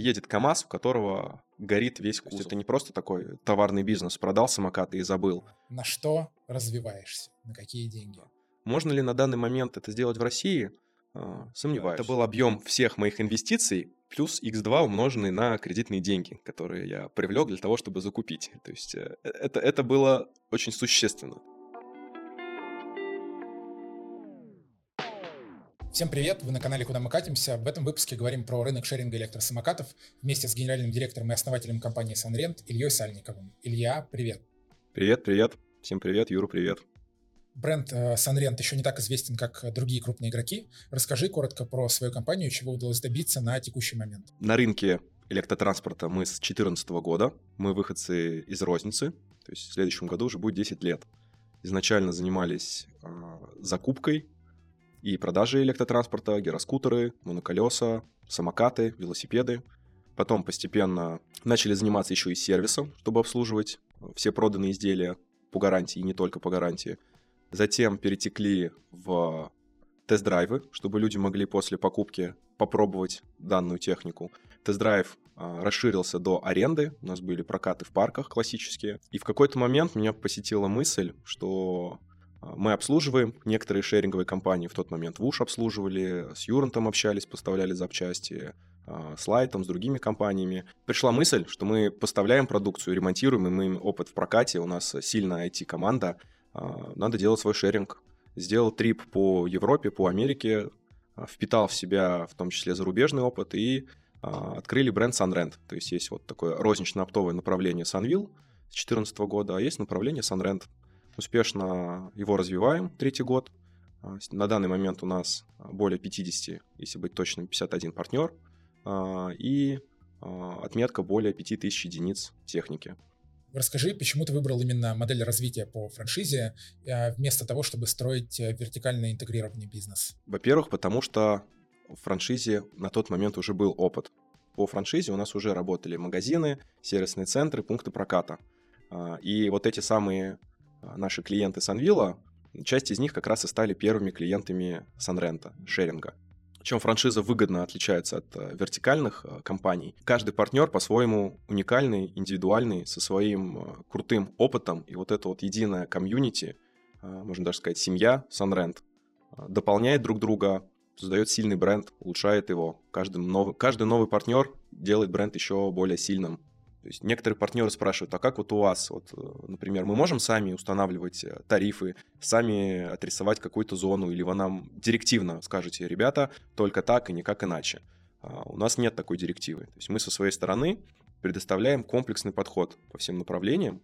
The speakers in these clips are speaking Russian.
едет КАМАЗ, у которого горит весь кузов. Это не просто такой товарный бизнес, продал самокат и забыл. На что развиваешься? На какие деньги? Можно ли на данный момент это сделать в России? А, сомневаюсь. Это был объем всех моих инвестиций плюс x2 умноженный на кредитные деньги, которые я привлек для того, чтобы закупить. То есть э, это, это было очень существенно. Всем привет, вы на канале «Куда мы катимся». В этом выпуске говорим про рынок шеринга электросамокатов вместе с генеральным директором и основателем компании «Санрент» Ильей Сальниковым. Илья, привет. Привет, привет. Всем привет, Юра, привет. Бренд Санрент еще не так известен, как другие крупные игроки. Расскажи коротко про свою компанию, чего удалось добиться на текущий момент. На рынке электротранспорта мы с 2014 года. Мы выходцы из розницы, то есть в следующем году уже будет 10 лет. Изначально занимались э, закупкой и продажей электротранспорта, гироскутеры, моноколеса, самокаты, велосипеды. Потом постепенно начали заниматься еще и сервисом, чтобы обслуживать все проданные изделия по гарантии и не только по гарантии. Затем перетекли в тест-драйвы, чтобы люди могли после покупки попробовать данную технику. Тест-драйв а, расширился до аренды, у нас были прокаты в парках классические. И в какой-то момент меня посетила мысль, что мы обслуживаем некоторые шеринговые компании. В тот момент ВУШ обслуживали, с Юрантом общались, поставляли запчасти, а, с Лайтом, с другими компаниями. Пришла мысль, что мы поставляем продукцию, ремонтируем, и мы имеем опыт в прокате, у нас сильная IT-команда, а, надо делать свой шеринг. Сделал трип по Европе, по Америке, впитал в себя в том числе зарубежный опыт и открыли бренд Sunrent. То есть есть вот такое рознично-оптовое направление Sunville с 2014 года, а есть направление Sunrent успешно его развиваем третий год. А, на данный момент у нас более 50, если быть точным, 51 партнер а, и а, отметка более 5000 единиц техники. Расскажи, почему ты выбрал именно модель развития по франшизе вместо того, чтобы строить э, вертикально интегрированный бизнес? Во-первых, потому что в франшизе на тот момент уже был опыт. По франшизе у нас уже работали магазины, сервисные центры, пункты проката. И вот эти самые а, наши клиенты Санвилла, часть из них как раз и стали первыми клиентами Санрента, шеринга. Чем франшиза выгодно отличается от э, вертикальных э, компаний. Каждый партнер по-своему уникальный, индивидуальный, со своим э, крутым опытом. И вот это вот единая комьюнити, можно даже сказать, семья Санрент, дополняет друг друга, создает сильный бренд, улучшает его. Каждый новый, каждый новый партнер делает бренд еще более сильным. То есть некоторые партнеры спрашивают, а как вот у вас, вот, э, например, мы можем сами устанавливать э, тарифы, сами отрисовать какую-то зону, или вы нам директивно скажете, ребята, только так и никак иначе. А у нас нет такой директивы. То есть мы со своей стороны предоставляем комплексный подход по всем направлениям.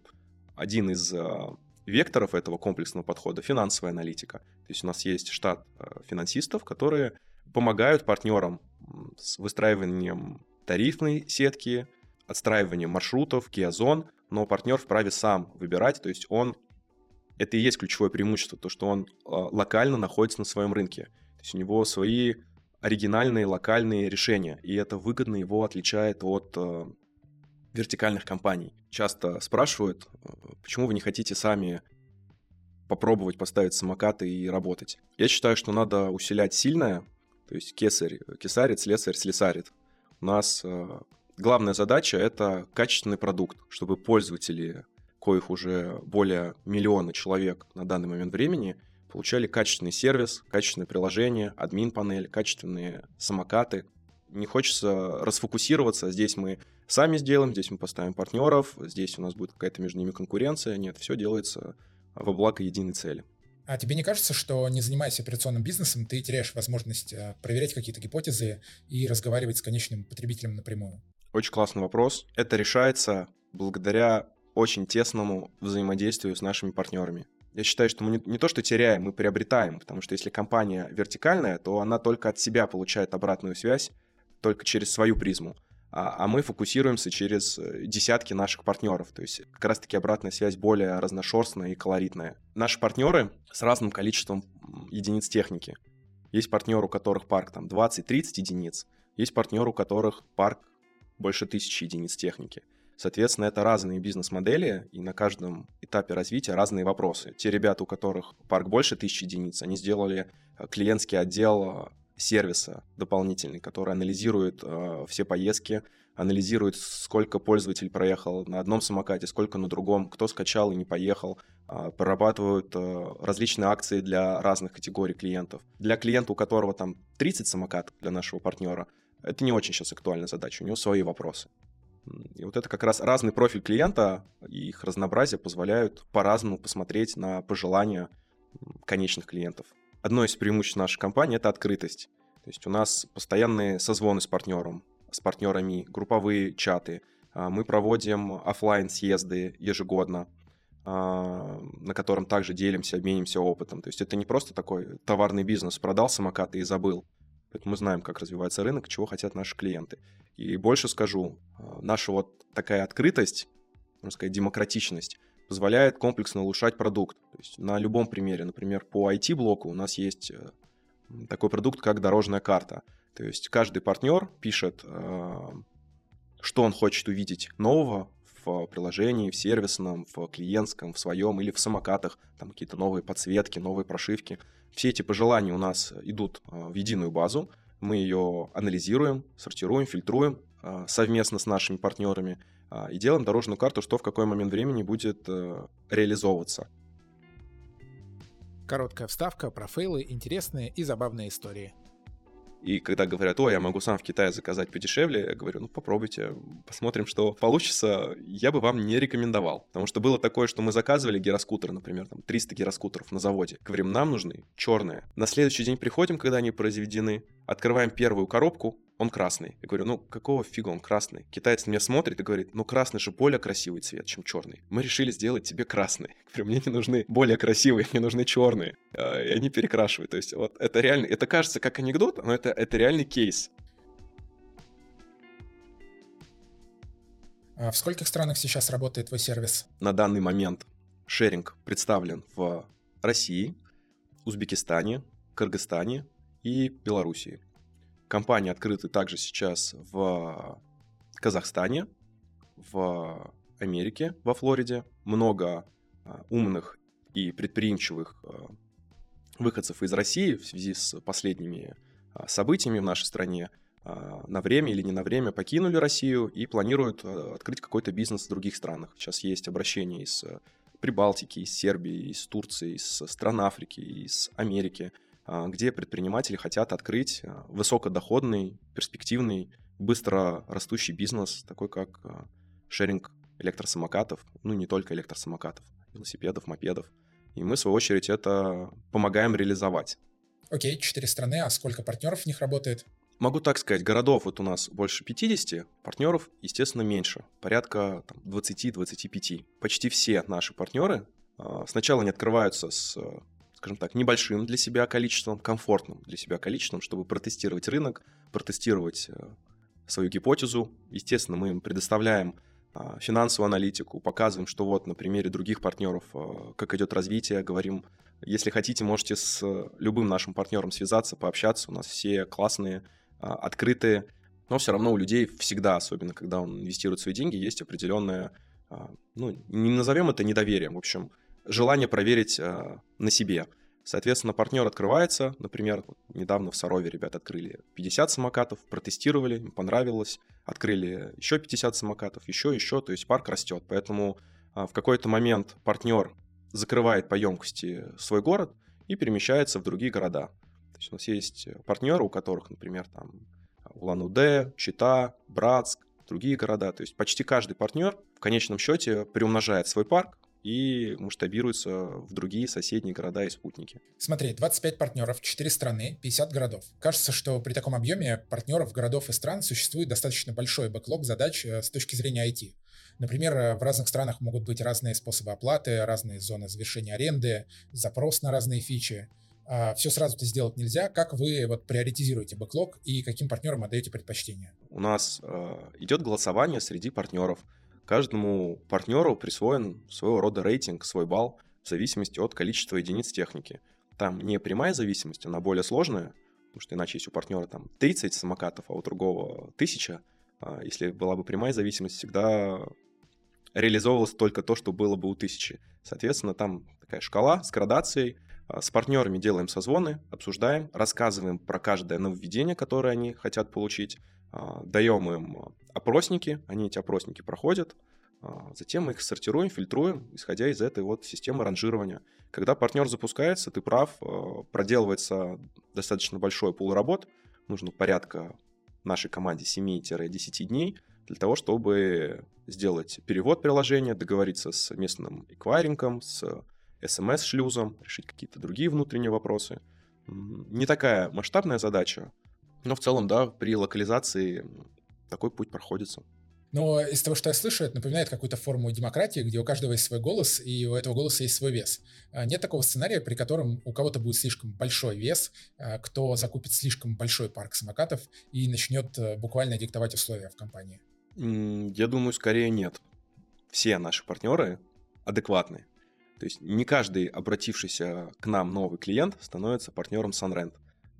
Один из э, векторов этого комплексного подхода – финансовая аналитика. То есть у нас есть штат финансистов, которые помогают партнерам с выстраиванием тарифной сетки, отстраиванием маршрутов, Киазон, но партнер вправе сам выбирать, то есть он это и есть ключевое преимущество, то, что он э, локально находится на своем рынке. То есть у него свои оригинальные локальные решения, и это выгодно его отличает от э, вертикальных компаний. Часто спрашивают, э, почему вы не хотите сами попробовать поставить самокаты и работать. Я считаю, что надо усилять сильное, то есть кесарь, кесарец, слесарь, слесарит. У нас главная задача — это качественный продукт, чтобы пользователи, коих уже более миллиона человек на данный момент времени, получали качественный сервис, качественное приложение, админ-панель, качественные самокаты. Не хочется расфокусироваться, здесь мы сами сделаем, здесь мы поставим партнеров, здесь у нас будет какая-то между ними конкуренция. Нет, все делается во благо единой цели. А тебе не кажется, что не занимаясь операционным бизнесом, ты теряешь возможность э, проверять какие-то гипотезы и разговаривать с конечным потребителем напрямую? Очень классный вопрос. Это решается благодаря очень тесному взаимодействию с нашими партнерами. Я считаю, что мы не, не то, что теряем, мы приобретаем, потому что если компания вертикальная, то она только от себя получает обратную связь, только через свою призму. А, а мы фокусируемся через э, десятки наших партнеров. То есть как раз-таки обратная связь более разношерстная и колоритная. Наши партнеры с разным количеством единиц техники. Есть партнеры, у которых парк там 20-30 единиц. Есть партнеры, у которых парк больше тысячи единиц техники. Соответственно, это разные бизнес-модели, и на каждом этапе развития разные вопросы. Те ребята, у которых парк больше тысячи единиц, они сделали э, клиентский отдел сервиса дополнительный, который анализирует э, все поездки, анализирует, сколько пользователь проехал на одном самокате, сколько на другом, кто скачал и не поехал, э, прорабатывают э, различные акции для разных категорий клиентов. Для клиента, у которого там 30 самокатов, для нашего партнера, это не очень сейчас актуальная задача, у него свои вопросы. И вот это как раз разный профиль клиента и их разнообразие позволяют по-разному посмотреть на пожелания конечных клиентов. Одно из преимуществ нашей компании — это открытость. То есть у нас постоянные созвоны с партнером, с партнерами, групповые чаты. А, мы проводим офлайн съезды ежегодно, а, на котором также делимся, обменимся опытом. То есть это не просто такой товарный бизнес, продал самокаты и забыл. Поэтому мы знаем, как развивается рынок, чего хотят наши клиенты. И больше скажу, а, наша вот такая открытость, можно сказать, демократичность позволяет комплексно улучшать продукт. То есть на любом примере, например, по IT-блоку у нас есть э, такой продукт, как дорожная карта. То есть каждый партнер пишет, э, что он хочет увидеть нового в приложении, в сервисном, в клиентском, в своем или в самокатах, там какие-то новые подсветки, новые прошивки. Все эти пожелания у нас идут э, в единую базу, мы ее анализируем, сортируем, фильтруем совместно с нашими партнерами – и делаем дорожную карту, что в какой момент времени будет э, реализовываться. Короткая вставка про фейлы, интересные и забавные истории. И когда говорят, о, я могу сам в Китае заказать подешевле, я говорю, ну попробуйте, посмотрим, что получится. Я бы вам не рекомендовал. Потому что было такое, что мы заказывали гироскутер, например, там 300 гироскутеров на заводе. Говорим, нам нужны черные. На следующий день приходим, когда они произведены, открываем первую коробку, он красный. Я говорю, ну какого фига он красный? Китаец на меня смотрит и говорит, ну красный же более красивый цвет, чем черный. Мы решили сделать тебе красный. Я говорю, мне не нужны более красивые, мне нужны черные. А, и они перекрашивают. То есть вот это реально, это кажется как анекдот, но это, это реальный кейс. А в скольких странах сейчас работает твой сервис? На данный момент шеринг представлен в России, Узбекистане, Кыргызстане и Белоруссии. Компании открыты также сейчас в Казахстане, в Америке, во Флориде. Много а, умных и предприимчивых а, выходцев из России в связи с последними а, событиями в нашей стране на время или не на время покинули Россию и планируют открыть какой-то бизнес в других странах. Сейчас есть обращения из Прибалтики, из Сербии, из Турции, из стран Африки, из Америки – где предприниматели хотят открыть а, высокодоходный, перспективный, быстро растущий бизнес, такой как а, шеринг электросамокатов, ну не только электросамокатов, велосипедов, мопедов. И мы, в свою очередь, это помогаем реализовать. Окей, четыре страны, а сколько партнеров в них работает? Могу так сказать, городов вот у нас больше 50, партнеров, естественно, меньше, порядка 20-25. Почти все наши партнеры сначала не открываются с скажем так, небольшим для себя количеством, комфортным для себя количеством, чтобы протестировать рынок, протестировать э, свою гипотезу. Естественно, мы им предоставляем а, финансовую аналитику, показываем, что вот на примере других партнеров, э, как идет развитие, говорим, если хотите, можете с любым нашим партнером связаться, пообщаться, у нас все классные, а, открытые, но все равно у людей всегда, особенно когда он инвестирует свои деньги, есть определенное, а, ну, не назовем это недоверием, в общем, желание проверить э, на себе. Соответственно, партнер открывается, например, недавно в Сарове ребята открыли 50 самокатов, протестировали, им понравилось, открыли еще 50 самокатов, еще, еще, то есть парк растет. Поэтому э, в какой-то момент партнер закрывает по емкости свой город и перемещается в другие города. То есть у нас есть партнеры, у которых, например, там Улан-Удэ, Чита, Братск, другие города. То есть почти каждый партнер в конечном счете приумножает свой парк, и масштабируется в другие соседние города и спутники. Смотри, 25 партнеров, 4 страны, 50 городов. Кажется, что при таком объеме партнеров, городов и стран существует достаточно большой бэклог задач э, с точки зрения IT. Например, э, в разных странах могут быть разные способы оплаты, разные зоны завершения аренды, запрос на разные фичи. А, Все сразу-то сделать нельзя. Как вы вот приоритизируете бэклог и каким партнерам отдаете предпочтение? У нас э, идет голосование среди партнеров. Каждому партнеру присвоен своего рода рейтинг, свой балл в зависимости от количества единиц техники. Там не прямая зависимость, она более сложная, потому что иначе есть у партнера там 30 самокатов, а у другого 1000. А если была бы прямая зависимость, всегда реализовывалось только то, что было бы у 1000. Соответственно, там такая шкала с градацией. А, с партнерами делаем созвоны, обсуждаем, рассказываем про каждое нововведение, которое они хотят получить, даем им опросники, они эти опросники проходят, а, затем мы их сортируем, фильтруем, исходя из этой вот системы ранжирования. Когда партнер запускается, ты прав, проделывается достаточно большой пул работ, нужно порядка нашей команде 7-10 дней для того, чтобы сделать перевод приложения, договориться с местным эквайрингом, с смс-шлюзом, решить какие-то другие внутренние вопросы. Не такая масштабная задача, но в целом, да, при локализации такой путь проходится. Но из того, что я слышу, это напоминает какую-то форму демократии, где у каждого есть свой голос, и у этого голоса есть свой вес. А нет такого сценария, при котором у кого-то будет слишком большой вес, а, кто закупит слишком большой парк самокатов и начнет э, буквально диктовать условия в компании. Я думаю, скорее нет. Все наши партнеры адекватны. То есть не каждый обратившийся к нам новый клиент становится партнером SunRent.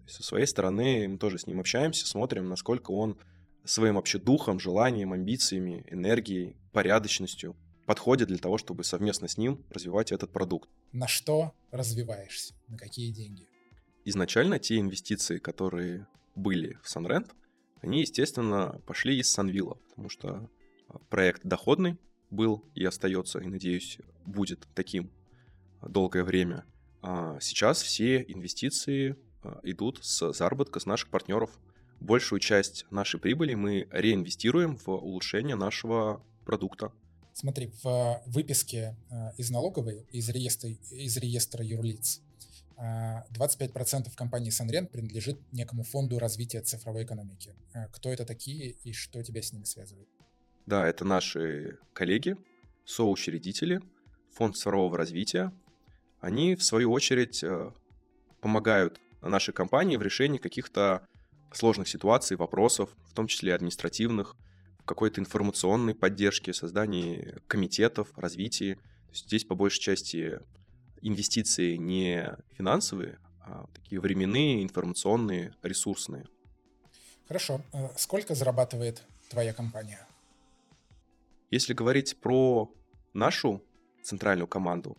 Со своей стороны мы тоже с ним общаемся, смотрим, насколько он своим вообще духом, желанием, амбициями, энергией, порядочностью подходит для того, чтобы совместно с ним развивать этот продукт. На что развиваешься? На какие деньги? Изначально те инвестиции, которые были в SunRent, они, естественно, пошли из Sunville, потому что а, проект доходный, был и остается, и, надеюсь, будет таким долгое время. А сейчас все инвестиции идут с заработка с наших партнеров. Большую часть нашей прибыли мы реинвестируем в улучшение нашего продукта. Смотри, в выписке а, из налоговой, из реестра, из реестра юрлиц, 25% компании Sunrent принадлежит некому фонду развития цифровой экономики. Кто это такие и что тебя с ними связывает? Да, это наши коллеги, соучредители, фонд цифрового развития. Они, в свою очередь, помогают нашей компании в решении каких-то сложных ситуаций, вопросов, в том числе административных, какой-то информационной поддержке, создании комитетов, развитии. Здесь по большей части инвестиции не финансовые, а такие временные, информационные, ресурсные. Хорошо. Э, сколько зарабатывает твоя компания? Если говорить про нашу центральную команду,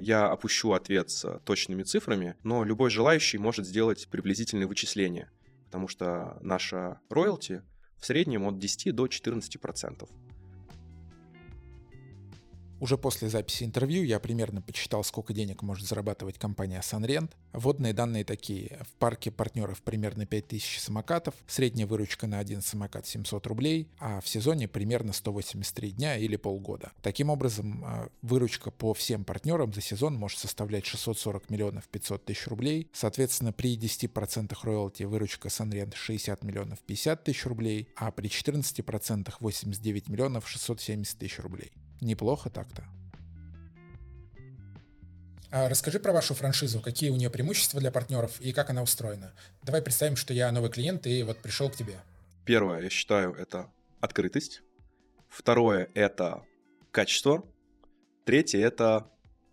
я опущу ответ с точными цифрами, но любой желающий может сделать приблизительные вычисления, потому что наша роялти в среднем от 10 до 14 процентов. Уже после записи интервью я примерно почитал, сколько денег может зарабатывать компания Sunrent. Водные данные такие. В парке партнеров примерно 5000 самокатов, средняя выручка на один самокат 700 рублей, а в сезоне примерно 183 дня или полгода. Таким образом, а, выручка по всем партнерам за сезон может составлять 640 миллионов 500 тысяч рублей. Соответственно, при 10% роялти выручка Sunrent 60 миллионов 50 тысяч рублей, а при 14% 89 миллионов 670 тысяч рублей. Неплохо так-то. А расскажи про вашу франшизу, какие у нее преимущества для партнеров и как она устроена. Давай представим, что я новый клиент и вот пришел к тебе. Первое, я считаю, это открытость. Второе, это качество. Третье, это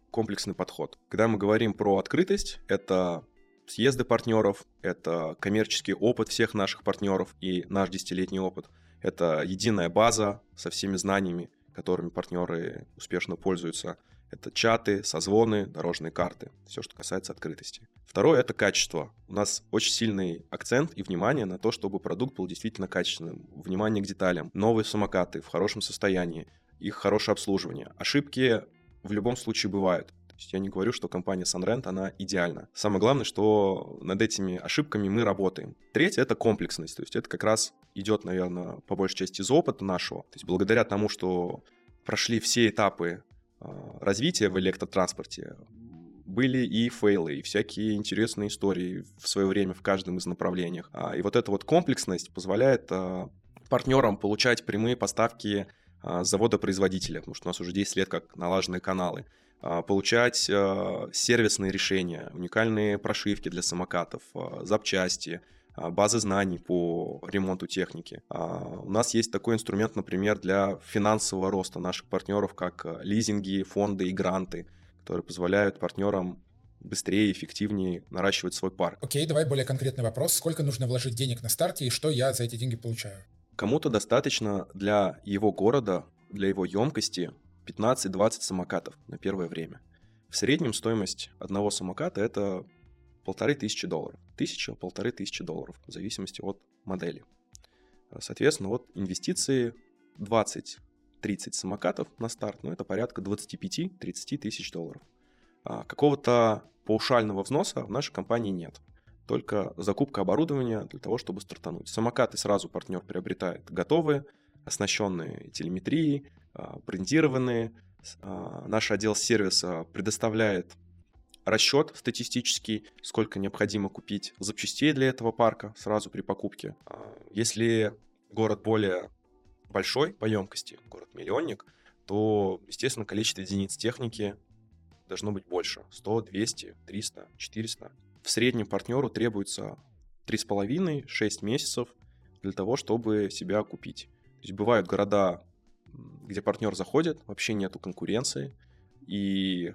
комплексный подход. Когда мы говорим про открытость, это съезды партнеров, это коммерческий опыт всех наших партнеров и наш десятилетний опыт. Это единая база со всеми знаниями, которыми партнеры успешно пользуются. Это чаты, созвоны, дорожные карты. Все, что касается открытости. Второе — это качество. У нас очень сильный акцент и внимание на то, чтобы продукт был действительно качественным. Внимание к деталям. Новые самокаты в хорошем состоянии. Их хорошее обслуживание. Ошибки в любом случае бывают. То есть я не говорю, что компания Sunrent, она идеальна. Самое главное, что над этими ошибками мы работаем. Третье — это комплексность. То есть это как раз идет, наверное, по большей части из опыта нашего. То есть благодаря тому, что прошли все этапы а, развития в электротранспорте, были и фейлы, и всякие интересные истории в свое время в каждом из направлений. А, и вот эта вот комплексность позволяет а, партнерам получать прямые поставки завода-производителя, потому что у нас уже 10 лет как налаженные каналы, получать сервисные решения, уникальные прошивки для самокатов, запчасти, а, базы знаний по ремонту техники. А, у нас есть такой инструмент, например, для финансового роста наших партнеров, как лизинги, фонды и гранты, которые позволяют партнерам быстрее и эффективнее наращивать свой парк. Окей, давай более конкретный вопрос. Сколько нужно вложить денег на старте и что я за эти деньги получаю? Кому-то достаточно для его города, для его емкости 15-20 самокатов на первое время. В среднем стоимость одного самоката это полторы тысячи долларов. Тысяча, полторы тысячи долларов, в зависимости от модели. Соответственно, вот инвестиции 20-30 самокатов на старт, ну это порядка 25-30 тысяч долларов. А какого-то паушального взноса в нашей компании нет. Только закупка оборудования для того, чтобы стартануть. Самокаты сразу партнер приобретает готовые, оснащенные телеметрией, а, брендированные. А, наш отдел сервиса предоставляет расчет статистический, сколько необходимо купить запчастей для этого парка сразу при покупке. А, если город более большой по емкости, город-миллионник, то, естественно, количество единиц техники должно быть больше. 100, 200, 300, 400. В среднем партнеру требуется 3,5-6 месяцев для того, чтобы себя купить. То есть бывают города, где партнер заходит, вообще нету конкуренции, и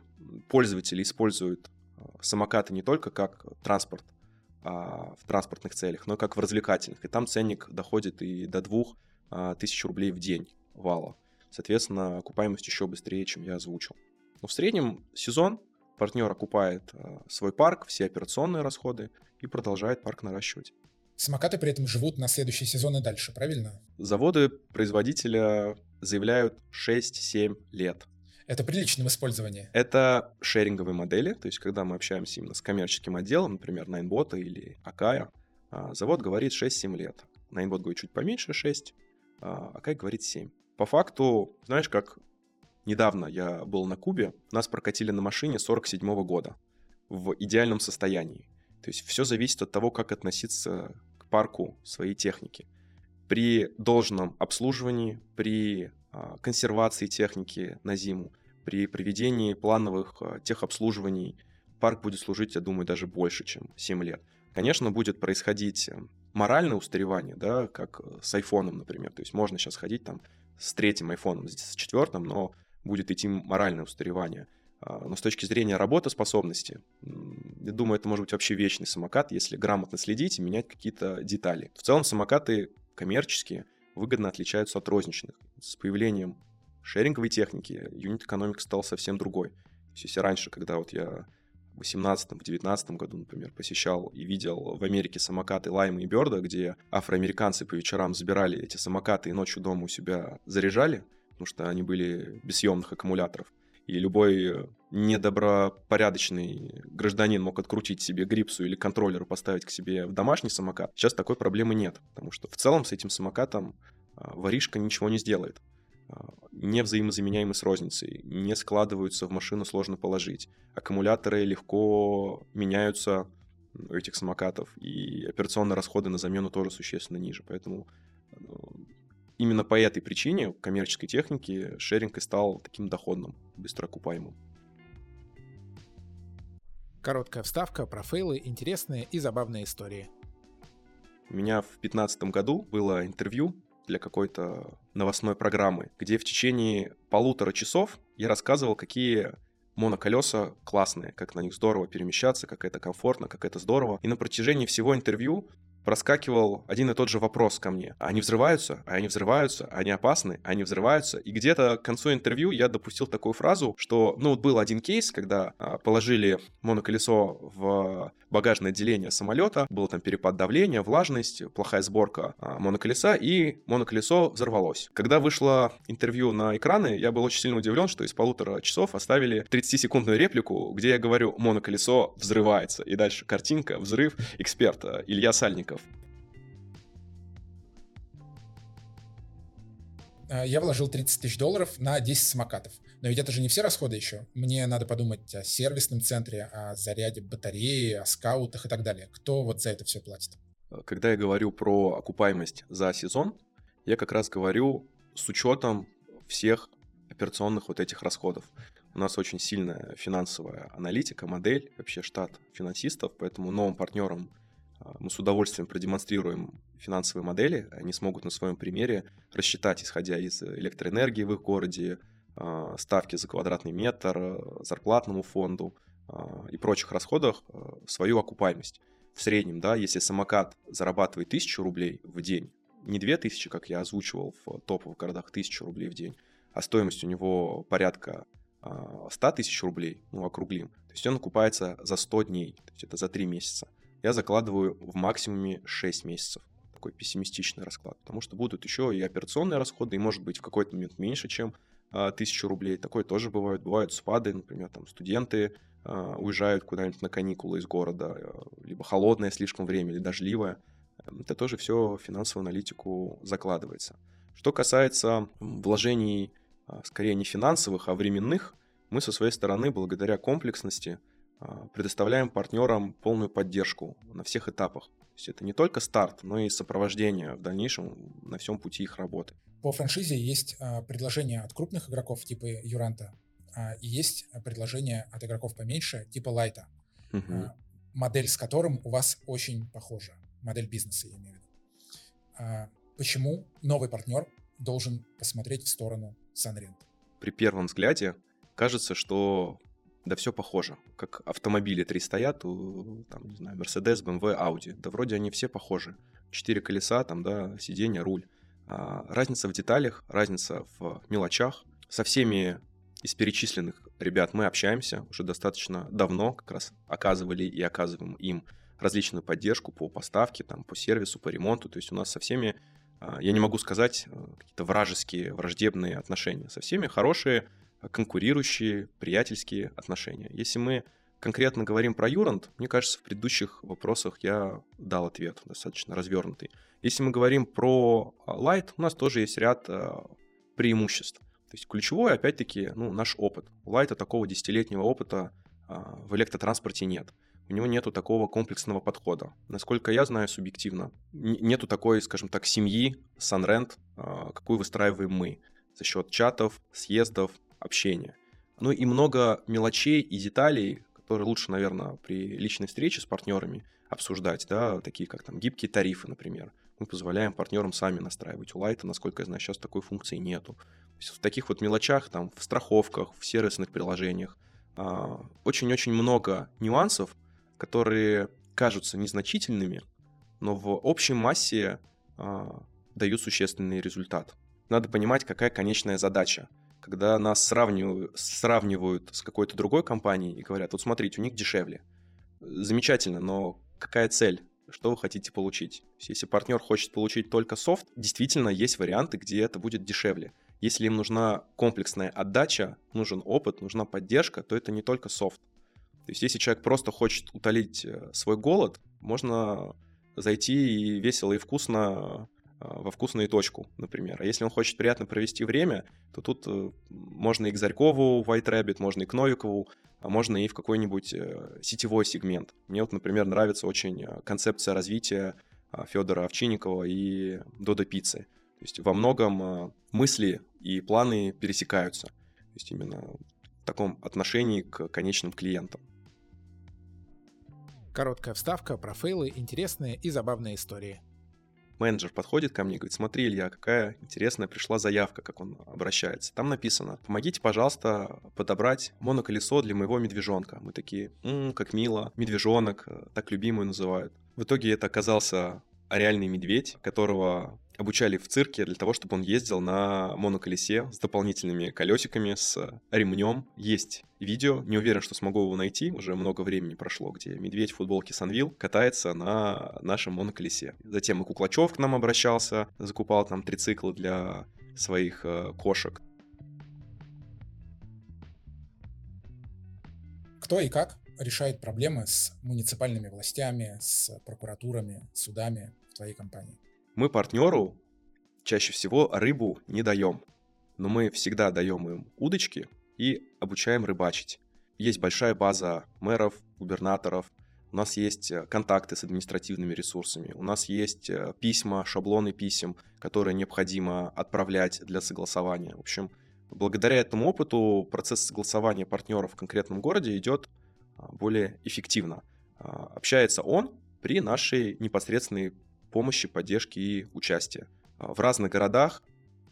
пользователи используют а, самокаты не только как транспорт а, в транспортных целях, но как в развлекательных. И там ценник доходит и до 2000 а, рублей в день вала. Соответственно, окупаемость еще быстрее, чем я озвучил. Но в среднем сезон партнер окупает свой парк, все операционные расходы и продолжает парк наращивать. Самокаты при этом живут на следующий сезон и дальше, правильно? Заводы производителя заявляют 6-7 лет. Это при личном использовании? Это шеринговые модели, то есть когда мы общаемся именно с коммерческим отделом, например, Найнбота или Акая, а, завод говорит 6-7 лет. Найнбот говорит чуть поменьше 6, а Акай говорит 7. По факту, знаешь, как недавно я был на Кубе, нас прокатили на машине 47 -го года в идеальном состоянии. То есть все зависит от того, как относиться к парку своей техники. При должном обслуживании, при а, консервации техники на зиму, при проведении плановых а, техобслуживаний парк будет служить, я думаю, даже больше, чем 7 лет. Конечно, будет происходить э, моральное устаревание, да, как с айфоном, например. То есть можно сейчас ходить там с третьим айфоном, с четвертым, но будет идти моральное устаревание. А, но с точки зрения работоспособности, я думаю, это может быть вообще вечный самокат, если грамотно следить и менять какие-то детали. В целом самокаты коммерческие выгодно отличаются от розничных. С появлением шеринговой техники юнит-экономика стал совсем другой. То есть если раньше, когда вот я в 18-19 году, например, посещал и видел в Америке самокаты Лайма и Берда, где афроамериканцы по вечерам забирали эти самокаты и ночью дома у себя заряжали, потому что они были без съемных аккумуляторов и любой недобропорядочный гражданин мог открутить себе грипсу или контроллер поставить к себе в домашний самокат. Сейчас такой проблемы нет, потому что в целом с этим самокатом а, воришка ничего не сделает. А, не взаимозаменяемы с розницей, не складываются в машину, сложно положить. Аккумуляторы легко меняются у этих самокатов, и операционные расходы на замену тоже существенно ниже. Поэтому именно по этой причине коммерческой техники шеринг и стал таким доходным, быстроокупаемым. Короткая вставка про фейлы, интересные и забавные истории. У меня в 2015 году было интервью для какой-то новостной программы, где в течение полутора часов я рассказывал, какие моноколеса классные, как на них здорово перемещаться, как это комфортно, как это здорово. И на протяжении всего интервью проскакивал один и тот же вопрос ко мне. Они взрываются, а они взрываются, они опасны, они взрываются. И где-то к концу интервью я допустил такую фразу, что, ну, вот был один кейс, когда а, положили моноколесо в багажное отделение самолета, был там перепад давления, влажность, плохая сборка а, моноколеса, и моноколесо взорвалось. Когда вышло интервью на экраны, я был очень сильно удивлен, что из полутора часов оставили 30-секундную реплику, где я говорю «моноколесо взрывается», и дальше картинка, взрыв, эксперта Илья Сальников. А, я вложил 30 тысяч долларов на 10 самокатов. Но ведь это же не все расходы еще. Мне надо подумать о сервисном центре, о заряде батареи, о скаутах и так далее. Кто вот за это все платит? Когда я говорю про окупаемость за сезон, я как раз говорю с учетом всех операционных вот этих расходов. У нас очень сильная финансовая аналитика, модель, вообще штат финансистов, поэтому новым партнерам мы с удовольствием продемонстрируем финансовые модели, они смогут на своем примере рассчитать, исходя из электроэнергии в их городе, а, ставки за квадратный метр, а, зарплатному фонду а, и прочих расходах свою окупаемость. В среднем, да, если самокат зарабатывает 1000 рублей в день, не 2000, как я озвучивал в топовых городах, 1000 рублей в день, а стоимость у него порядка 100 тысяч рублей, ну, округлим, то есть он окупается за 100 дней, то есть это за 3 месяца. Я закладываю в максимуме 6 месяцев. Такой пессимистичный расклад, потому что будут еще и операционные расходы, и может быть в какой-то момент меньше, чем а, тысячу рублей. Такое тоже бывает. Бывают спады, например, там студенты а, уезжают куда-нибудь на каникулы из города, а, либо холодное слишком время, или дождливое. Это тоже все в финансовую аналитику закладывается. Что касается вложений а, скорее не финансовых, а временных, мы со своей стороны, благодаря комплексности, предоставляем партнерам полную поддержку на всех этапах. То есть это не только старт, но и сопровождение в дальнейшем на всем пути их работы. По франшизе есть а, предложения от крупных игроков типа Юранта, и есть предложения от игроков поменьше типа Лайта, угу. модель с которым у вас очень похожа, модель бизнеса, я имею в виду. Почему новый партнер должен посмотреть в сторону Sunrent. При первом взгляде кажется, что да все похоже. Как автомобили три стоят, там, не знаю, Mercedes, BMW, Audi. Да вроде они все похожи. Четыре колеса, там, да, сиденье, руль. А разница в деталях, разница в мелочах. Со всеми из перечисленных ребят мы общаемся уже достаточно давно, как раз оказывали и оказываем им различную поддержку по поставке, там, по сервису, по ремонту. То есть у нас со всеми а, я не могу сказать э, какие-то вражеские, враждебные отношения. Со всеми хорошие, конкурирующие, приятельские отношения. Если мы конкретно говорим про Юрант, мне кажется, в предыдущих вопросах я дал ответ достаточно развернутый. Если мы говорим про Light, у нас тоже есть ряд э, преимуществ. То есть ключевое, опять-таки, ну, наш опыт. У Light такого десятилетнего опыта а, в электротранспорте нет у него нету такого комплексного подхода. Насколько я знаю субъективно, нету такой, скажем так, семьи а, какую выстраиваем мы за счет чатов, съездов, общения. Ну и много мелочей и деталей, которые лучше, наверное, при личной встрече с партнерами обсуждать, да, такие как там гибкие тарифы, например. Мы позволяем партнерам сами настраивать. У Лайта, насколько я знаю, сейчас такой функции нету. То есть в таких вот мелочах, там, в страховках, в сервисных приложениях, а, очень-очень много нюансов, которые кажутся незначительными, но в общей массе э, дают существенный результат. Надо понимать, какая конечная задача. Когда нас сравнивают, сравнивают с какой-то другой компанией и говорят, вот смотрите, у них дешевле. Замечательно, но какая цель? Что вы хотите получить? Если партнер хочет получить только софт, действительно есть варианты, где это будет дешевле. Если им нужна комплексная отдача, нужен опыт, нужна поддержка, то это не только софт. То есть если человек просто хочет утолить э, свой голод, можно зайти и весело и вкусно во вкусную точку, например. А если он хочет приятно провести время, то тут э, можно и к Зарькову White Rabbit, можно и к Новикову, а можно и в какой-нибудь сетевой сегмент. Мне вот, например, нравится очень концепция развития Федора Овчинникова и Додо Пиццы. То есть во многом мысли и планы пересекаются. То есть именно в таком отношении к конечным клиентам. Короткая вставка про фейлы, интересные и забавные истории. Менеджер подходит ко мне и говорит, смотри, Илья, какая интересная пришла заявка, как он обращается. Там написано, помогите, пожалуйста, подобрать моноколесо для моего медвежонка. Мы такие, м-м, как мило, медвежонок, э, так любимую называют. В итоге это оказался реальный медведь, которого обучали в цирке для того, чтобы он ездил на моноколесе с дополнительными колесиками, с ремнем. Есть видео, не уверен, что смогу его найти, уже много времени прошло, где медведь в футболке Санвил катается на нашем моноколесе. Затем и Куклачев к нам обращался, закупал там трициклы для своих э, кошек. Кто и как решает проблемы с муниципальными властями, с прокуратурами, судами в твоей компании? Мы партнеру чаще всего рыбу не даем, но мы всегда даем им удочки и обучаем рыбачить. Есть большая база мэров, губернаторов, у нас есть э, контакты с административными ресурсами, у нас есть э, письма, шаблоны писем, которые необходимо отправлять для согласования. В общем, благодаря этому опыту процесс согласования партнеров в конкретном городе идет а, более эффективно. А, общается он при нашей непосредственной помощи, поддержки и участия. А, в разных городах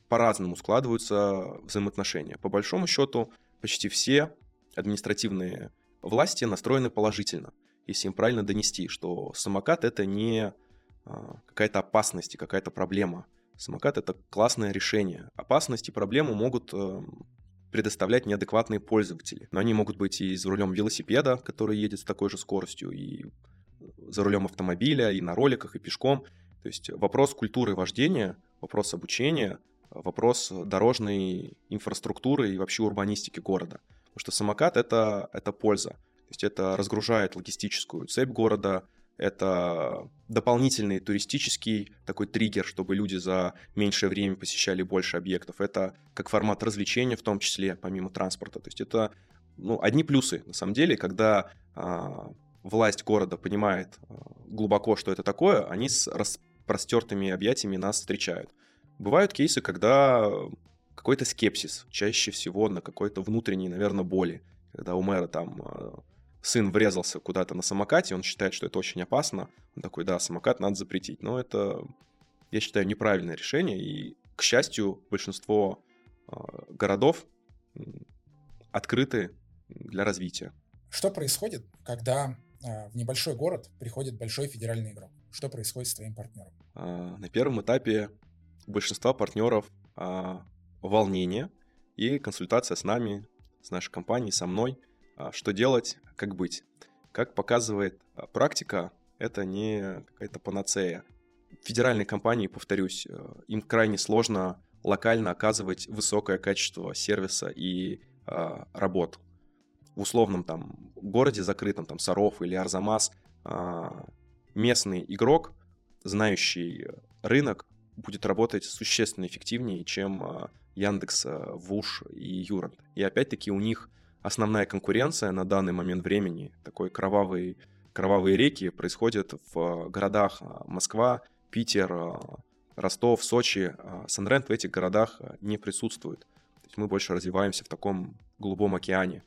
по-разному складываются взаимоотношения. По большому счету, почти все административные власти настроены положительно, если им правильно донести, что самокат это не а, какая-то опасность и какая-то проблема. Самокат это классное решение. Опасность и проблему могут эм, предоставлять неадекватные пользователи. Но они могут быть и за рулем велосипеда, который едет с такой же скоростью, и за рулем автомобиля, и на роликах, и пешком. То есть вопрос культуры вождения, вопрос обучения, вопрос дорожной инфраструктуры и вообще урбанистики города. Потому что самокат это, — это польза. То есть это разгружает логистическую цепь города, это дополнительный туристический такой триггер, чтобы люди за меньшее время посещали больше объектов. Это как формат развлечения в том числе, помимо транспорта. То есть это ну, одни плюсы, на самом деле, когда а, власть города понимает а, глубоко, что это такое, они с распростертыми объятиями нас встречают. Бывают кейсы, когда какой-то скепсис, чаще всего на какой-то внутренней, наверное, боли, когда у мэра там а, сын врезался куда-то на самокате, он считает, что это очень опасно. Он такой, да, самокат надо запретить. Но это, я считаю, неправильное решение. И, к счастью, большинство э, городов открыты для развития. Что происходит, когда э, в небольшой город приходит большой федеральный игрок? Что происходит с твоим партнером? Э, на первом этапе у большинства партнеров э, волнение и консультация с нами, с нашей компанией, со мной – а, что делать, как быть. Как показывает а, практика, это не какая-то панацея. Федеральные компании, повторюсь, э, им крайне сложно локально оказывать высокое качество сервиса и работ. В условном там городе закрытом, там Саров или Арзамас, э, местный игрок, знающий рынок, будет работать существенно эффективнее, чем э, Яндекс, Вуш и Юрант. И опять-таки у них основная конкуренция на данный момент времени, такой кровавый, кровавые реки происходят в городах а, Москва, Питер, а, Ростов, Сочи. А Санрент в этих городах не присутствует. То есть мы больше развиваемся в таком голубом океане.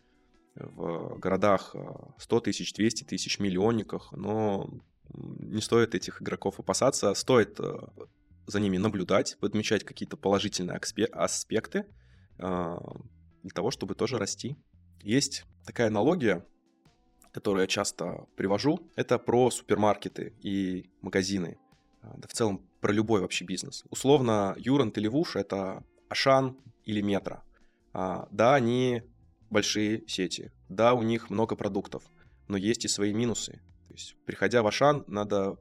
В городах 100 тысяч, 200 тысяч, миллионниках, но не стоит этих игроков опасаться, стоит за ними наблюдать, подмечать какие-то положительные аспекты для того, чтобы тоже расти. Есть такая аналогия, которую я часто привожу, это про супермаркеты и магазины, да в целом про любой вообще бизнес. Условно, Юрант или Вуш — это Ашан или Метро. А, да, они большие сети, да, у них много продуктов, но есть и свои минусы. То есть, приходя в Ашан, надо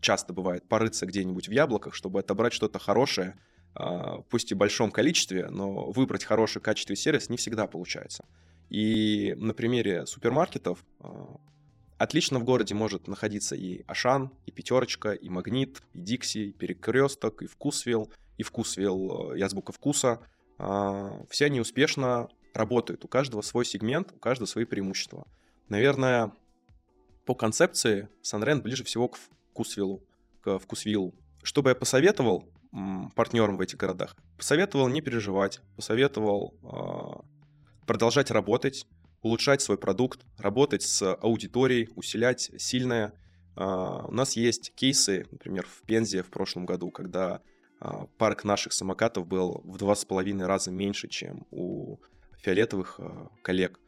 часто бывает порыться где-нибудь в яблоках, чтобы отобрать что-то хорошее, а, пусть и в большом количестве, но выбрать хороший качественный сервис не всегда получается. И на примере супермаркетов а, отлично в городе может находиться и Ашан, и Пятерочка, и Магнит, и Дикси, и Перекресток, и Вкусвилл, и Вкусвилл, э, Язбука Вкуса. А, все они успешно работают. У каждого свой сегмент, у каждого свои преимущества. Наверное, по концепции Санрен ближе всего к Вкусвиллу, к Вкусвиллу. Что бы я посоветовал партнерам в этих городах? Посоветовал не переживать, посоветовал а, продолжать работать, улучшать свой продукт, работать с аудиторией, усилять сильное. Uh, у нас есть кейсы, например, в Пензе в прошлом году, когда uh, парк наших самокатов был в два с половиной раза меньше, чем у фиолетовых uh, коллег.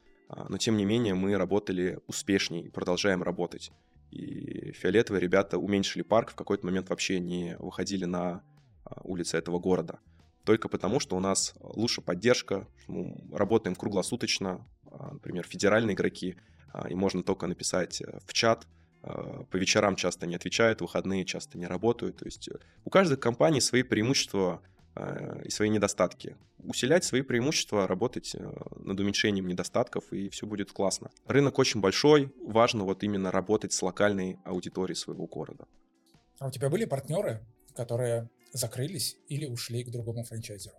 Но, тем не менее, мы работали успешнее и продолжаем работать. И фиолетовые ребята уменьшили парк, в какой-то момент вообще не выходили на улицы этого города только потому, что у нас лучше поддержка, мы работаем круглосуточно, а, например, федеральные игроки, а, и можно только написать э, в чат, а, по вечерам часто не отвечают, выходные часто не работают. То есть э, у каждой компании свои преимущества и свои недостатки. Усилять свои преимущества, работать э, над уменьшением недостатков, и все будет классно. Рынок очень большой, важно вот именно работать с локальной аудиторией своего города. А у тебя были партнеры, которые закрылись или ушли к другому франчайзеру?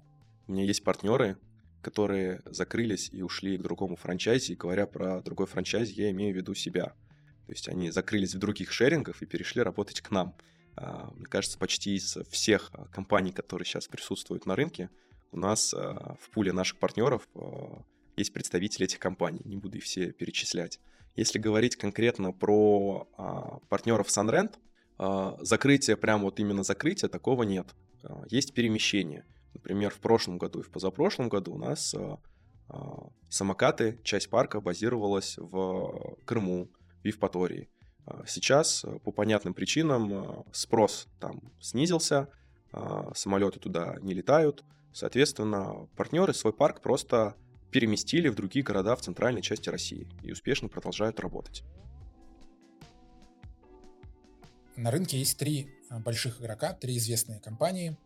У меня есть партнеры, которые закрылись и ушли к другому франчайзе. И говоря про другой франчайз, я имею в виду себя. То есть они закрылись в других шерингах и перешли работать к нам. А, мне кажется, почти из всех а, компаний, которые сейчас присутствуют на рынке, у нас а, в пуле наших партнеров есть представители этих компаний. Не буду их все перечислять. Если говорить конкретно про партнеров SunRent, закрытие, прям вот именно закрытие, такого нет. Есть перемещение. Например, в прошлом году и в позапрошлом году у нас самокаты, часть парка базировалась в Крыму, в Евпатории. Сейчас по понятным причинам спрос там снизился, самолеты туда не летают, соответственно, партнеры свой парк просто переместили в другие города в центральной части России и успешно продолжают работать. На рынке есть три а, больших игрока, три известные компании.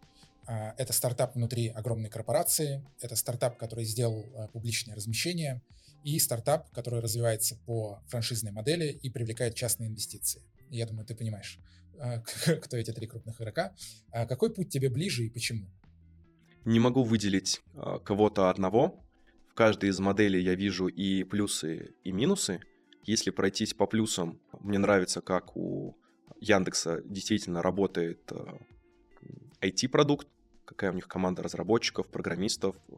А, это стартап внутри огромной корпорации, это стартап, который сделал а, публичное размещение, и стартап, который развивается по франшизной модели и привлекает частные инвестиции. Я думаю, ты понимаешь, кто эти три крупных игрока. Какой путь тебе ближе и почему? Не могу выделить кого-то одного. В каждой из моделей я вижу и плюсы, и минусы. Если пройтись по плюсам, мне нравится, как у Яндекса действительно работает IT-продукт, э, какая у них команда разработчиков, программистов, э,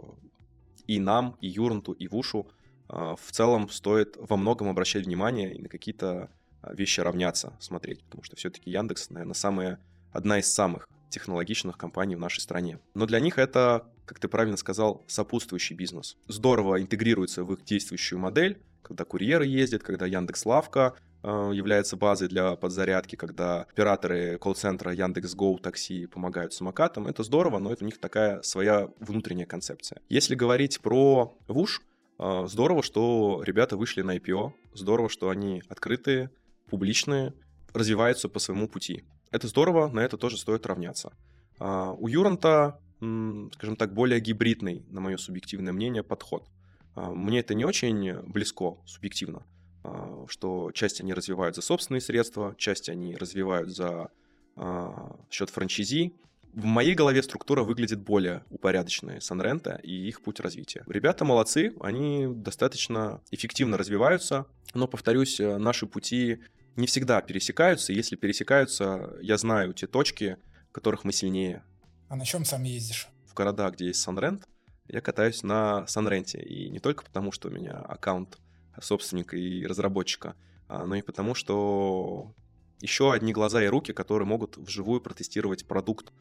и нам, и Юранту, и Вушу э, в целом стоит во многом обращать внимание и на какие-то вещи равняться, смотреть, потому что все-таки Яндекс, наверное, самая, одна из самых технологичных компаний в нашей стране. Но для них это, как ты правильно сказал, сопутствующий бизнес. Здорово интегрируется в их действующую модель, когда курьеры ездят, когда Яндекс Лавка Э, является базой для подзарядки, когда операторы колл-центра Яндекс.Гоу такси помогают самокатам. Это здорово, но это у них такая своя внутренняя концепция. Если говорить про ВУШ, здорово, что ребята вышли на IPO, здорово, что они открытые, публичные, развиваются по своему пути. Это здорово, на это тоже стоит равняться. А, у Юранта, скажем так, более гибридный, на мое субъективное мнение, подход. А, мне это не очень близко субъективно. А, что часть они развивают за собственные средства, часть они развивают за а, счет франчизи. В моей голове структура выглядит более упорядоченной Санрента и их путь развития. Ребята молодцы, они достаточно эффективно развиваются, но, повторюсь, э, наши пути не всегда пересекаются. Если пересекаются, я знаю те точки, в которых мы сильнее. А на чем сам ездишь? В города, где есть Санрент, я катаюсь на Санренте. И не только потому, что у меня аккаунт собственника и разработчика, а, но и потому, что еще одни глаза и руки, которые могут вживую протестировать продукт,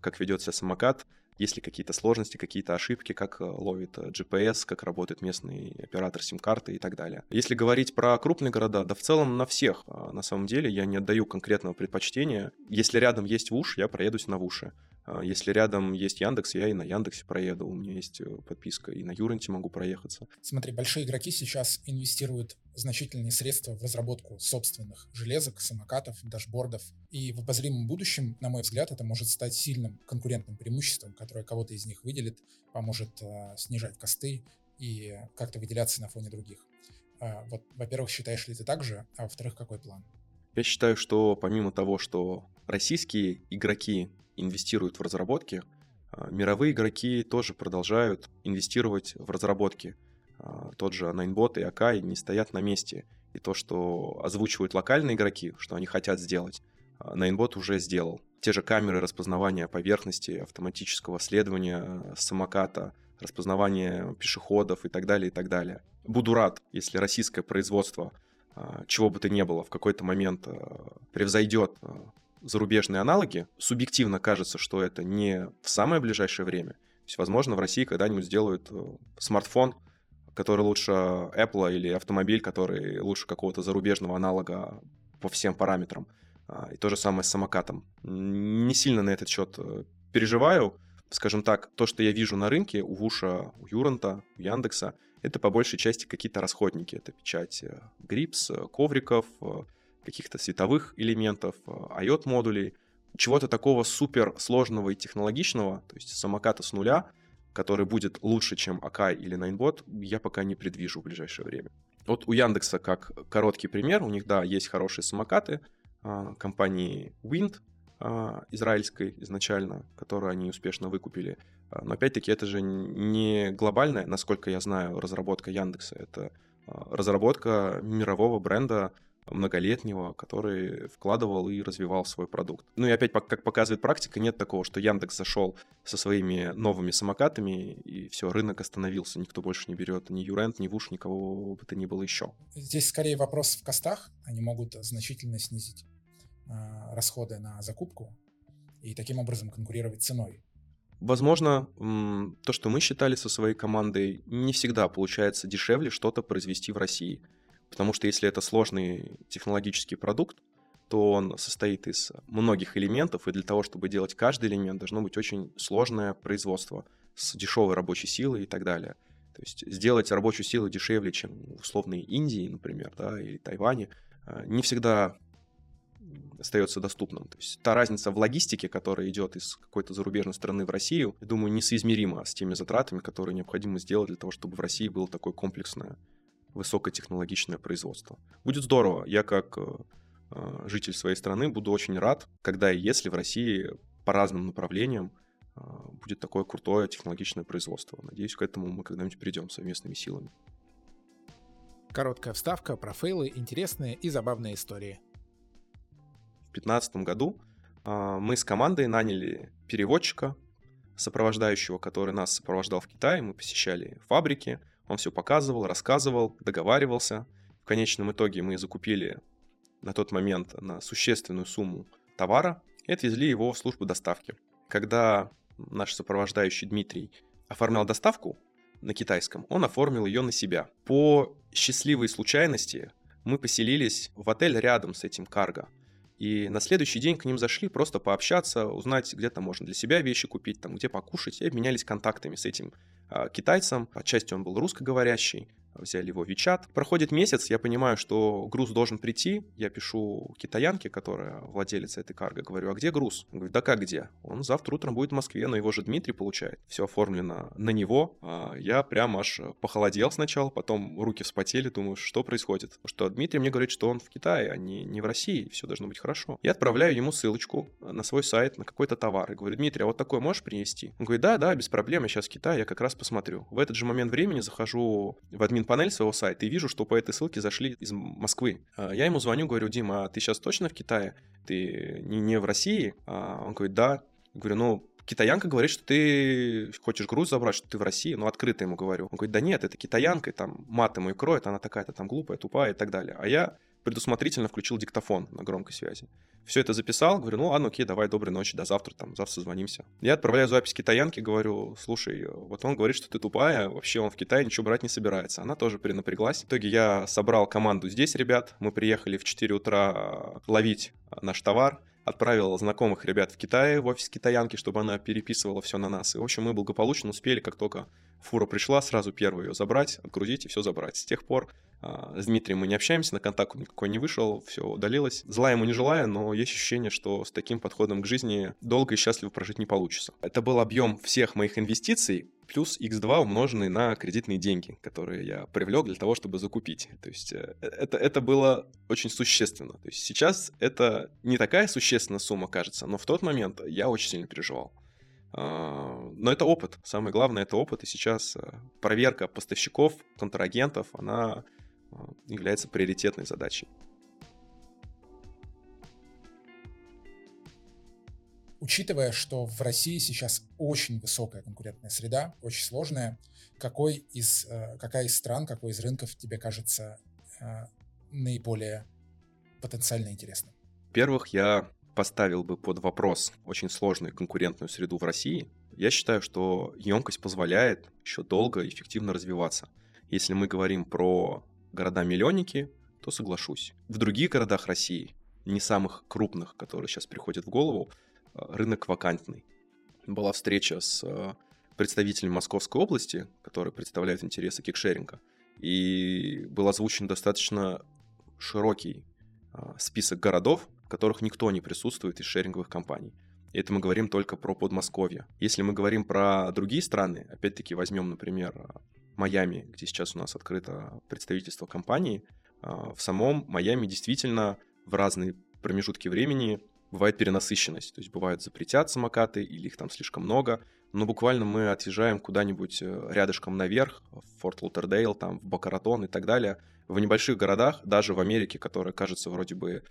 как ведет себя самокат, есть ли какие-то сложности, какие-то ошибки, как э, ловит э, GPS, как работает местный оператор сим-карты и так далее. Если говорить про крупные города, да в целом на всех, а, на самом деле, я не отдаю конкретного предпочтения. Если рядом есть ВУШ, я проедусь на ВУШе. А, если рядом есть Яндекс, я и на Яндексе проеду. У меня есть э, подписка, и на Юренте могу проехаться. Смотри, большие игроки сейчас инвестируют значительные средства в разработку собственных железок, самокатов, дашбордов. И в обозримом будущем, на мой взгляд, это может стать сильным конкурентным преимуществом, которое кого-то из них выделит, поможет э, снижать косты и как-то выделяться на фоне других. Э, вот, во-первых, считаешь ли ты так же, а во-вторых, какой план? Я считаю, что помимо того, что российские игроки инвестируют в разработки, а, мировые игроки тоже продолжают инвестировать в разработки. А, тот же Ninebot и Akai не стоят на месте. И то, что озвучивают локальные игроки, что они хотят сделать, а, Ninebot уже сделал. Те же камеры распознавания поверхности, автоматического следования самоката, распознавания пешеходов и так далее, и так далее. Буду рад, если российское производство, чего бы то ни было, в какой-то момент превзойдет зарубежные аналоги, субъективно кажется, что это не в самое ближайшее время. То есть, возможно, в России когда-нибудь сделают э, смартфон, который лучше Apple или автомобиль, который лучше какого-то зарубежного аналога по всем параметрам. А, и то же самое с самокатом. Не сильно на этот счет э, переживаю. Скажем так, то, что я вижу на рынке у Вуша, у Юранта, у Яндекса, это по большей части какие-то расходники. Это печать грипс, э, ковриков, каких-то световых элементов, IOT-модулей, э, чего-то такого супер сложного и технологичного, то есть самоката с нуля, который будет лучше, чем Akai или Ninebot, я пока не предвижу в ближайшее время. Вот у Яндекса, как короткий пример, у них, да, есть хорошие самокаты а, компании Wind, а, израильской изначально, которую они успешно выкупили. Но опять-таки это же не глобальная, насколько я знаю, разработка Яндекса. Это разработка мирового бренда многолетнего, который вкладывал и развивал свой продукт. Ну и опять, как показывает практика, нет такого, что Яндекс зашел со своими новыми самокатами, и все, рынок остановился, никто больше не берет ни Юрент, ни Вуш, никого бы то ни было еще. Здесь скорее вопрос в костах, они могут значительно снизить э, расходы на закупку и таким образом конкурировать ценой. Возможно, то, что мы считали со своей командой, не всегда получается дешевле что-то произвести в России – Потому что если это сложный технологический продукт, то он состоит из многих элементов, и для того, чтобы делать каждый элемент, должно быть очень сложное производство с дешевой рабочей силой и так далее. То есть сделать рабочую силу дешевле, чем в условной Индии, например, да, или Тайване, а, не всегда остается доступным. То есть та разница в логистике, которая идет из какой-то зарубежной страны в Россию, я думаю, несоизмерима с теми затратами, которые необходимо сделать для того, чтобы в России было такое комплексное высокотехнологичное производство. Будет здорово. Я как э, э, житель своей страны буду очень рад, когда и если в России по разным направлениям э, будет такое крутое технологичное производство. Надеюсь, к этому мы когда-нибудь придем совместными силами. Короткая вставка про фейлы, интересные и забавные истории. В 2015 году мы с командой наняли переводчика, сопровождающего, который нас сопровождал в Китае. Мы посещали фабрики, он все показывал, рассказывал, договаривался. В конечном итоге мы закупили на тот момент на существенную сумму товара и отвезли его в службу доставки. Когда наш сопровождающий Дмитрий оформлял доставку на китайском, он оформил ее на себя. По счастливой случайности мы поселились в отель рядом с этим карго. И на следующий день к ним зашли просто пообщаться, узнать, где там можно для себя вещи купить, там, где покушать, и обменялись контактами с этим а, китайцем. Отчасти он был русскоговорящий, взяли его в WeChat. Проходит месяц, я понимаю, что груз должен прийти. Я пишу китаянке, которая владелец этой карго, говорю, а где груз? Он говорит, да как где? Он завтра утром будет в Москве, но его же Дмитрий получает. Все оформлено на него. А я прям аж похолодел сначала, потом руки вспотели, думаю, что происходит? Что Дмитрий мне говорит, что он в Китае, а не, не в России, все должно быть хорошо. Я отправляю ему ссылочку на свой сайт, на какой-то товар. И говорю, Дмитрий, а вот такой можешь принести? Он говорит, да, да, без проблем, я сейчас в Китае, я как раз посмотрю. В этот же момент времени захожу в админ панель своего сайта и вижу, что по этой ссылке зашли из Москвы. А, я ему звоню, говорю, Дима, а ты сейчас точно в Китае? Ты не, в России? А он говорит, да. Я говорю, ну, китаянка говорит, что ты хочешь груз забрать, что ты в России, ну, открыто ему говорю. Он говорит, да нет, это китаянка, там, матом ее кроет, она такая-то там глупая, тупая и так далее. А я предусмотрительно включил диктофон на громкой связи. Все это записал, говорю, ну ладно, окей, давай, доброй ночи, до завтра, там, завтра созвонимся. Я отправляю запись китаянке, говорю, слушай, вот он говорит, что ты тупая, вообще он в Китае ничего брать не собирается. Она тоже перенапряглась. В итоге я собрал команду здесь, ребят, мы приехали в 4 утра ловить наш товар, отправил знакомых ребят в Китае, в офис китаянки, чтобы она переписывала все на нас. И, в общем, мы благополучно успели, как только фура пришла, сразу первую ее забрать, отгрузить и все забрать. С тех пор а, с Дмитрием мы не общаемся, на контакт никакой не вышел, все удалилось. Зла ему не желаю, но есть ощущение, что с таким подходом к жизни долго и счастливо прожить не получится. Это был объем всех моих инвестиций, плюс x2 умноженный на кредитные деньги, которые я привлек для того, чтобы закупить. То есть э, это, это было очень существенно. То есть сейчас это не такая существенная сумма, кажется, но в тот момент я очень сильно переживал. А, но это опыт. Самое главное — это опыт. И сейчас э, проверка поставщиков, контрагентов, она а, является приоритетной задачей. Учитывая, что в России сейчас очень высокая конкурентная среда, очень сложная, какой из, э, какая из стран, какой из рынков тебе кажется э, наиболее потенциально интересным? Во-первых, я поставил бы под вопрос очень сложную конкурентную среду в России. Я считаю, что емкость позволяет еще долго и эффективно развиваться. Если мы говорим про города-миллионники, то соглашусь. В других городах России, не самых крупных, которые сейчас приходят в голову, э, рынок вакантный. Была встреча с э, представителем Московской области, который представляет интересы кикшеринга, и был озвучен достаточно широкий э, список городов, которых никто не присутствует из шеринговых компаний. И это мы говорим только про Подмосковье. Если мы говорим про другие страны, опять-таки возьмем, например, Майами, где сейчас у нас открыто представительство компании, а, в самом Майами действительно в разные промежутки времени бывает перенасыщенность. То есть бывают запретят самокаты или их там слишком много, но буквально мы отъезжаем куда-нибудь э, рядышком наверх, в Форт Лутердейл, там, в Бакаратон и так далее. В небольших городах, даже в Америке, которая кажется вроде бы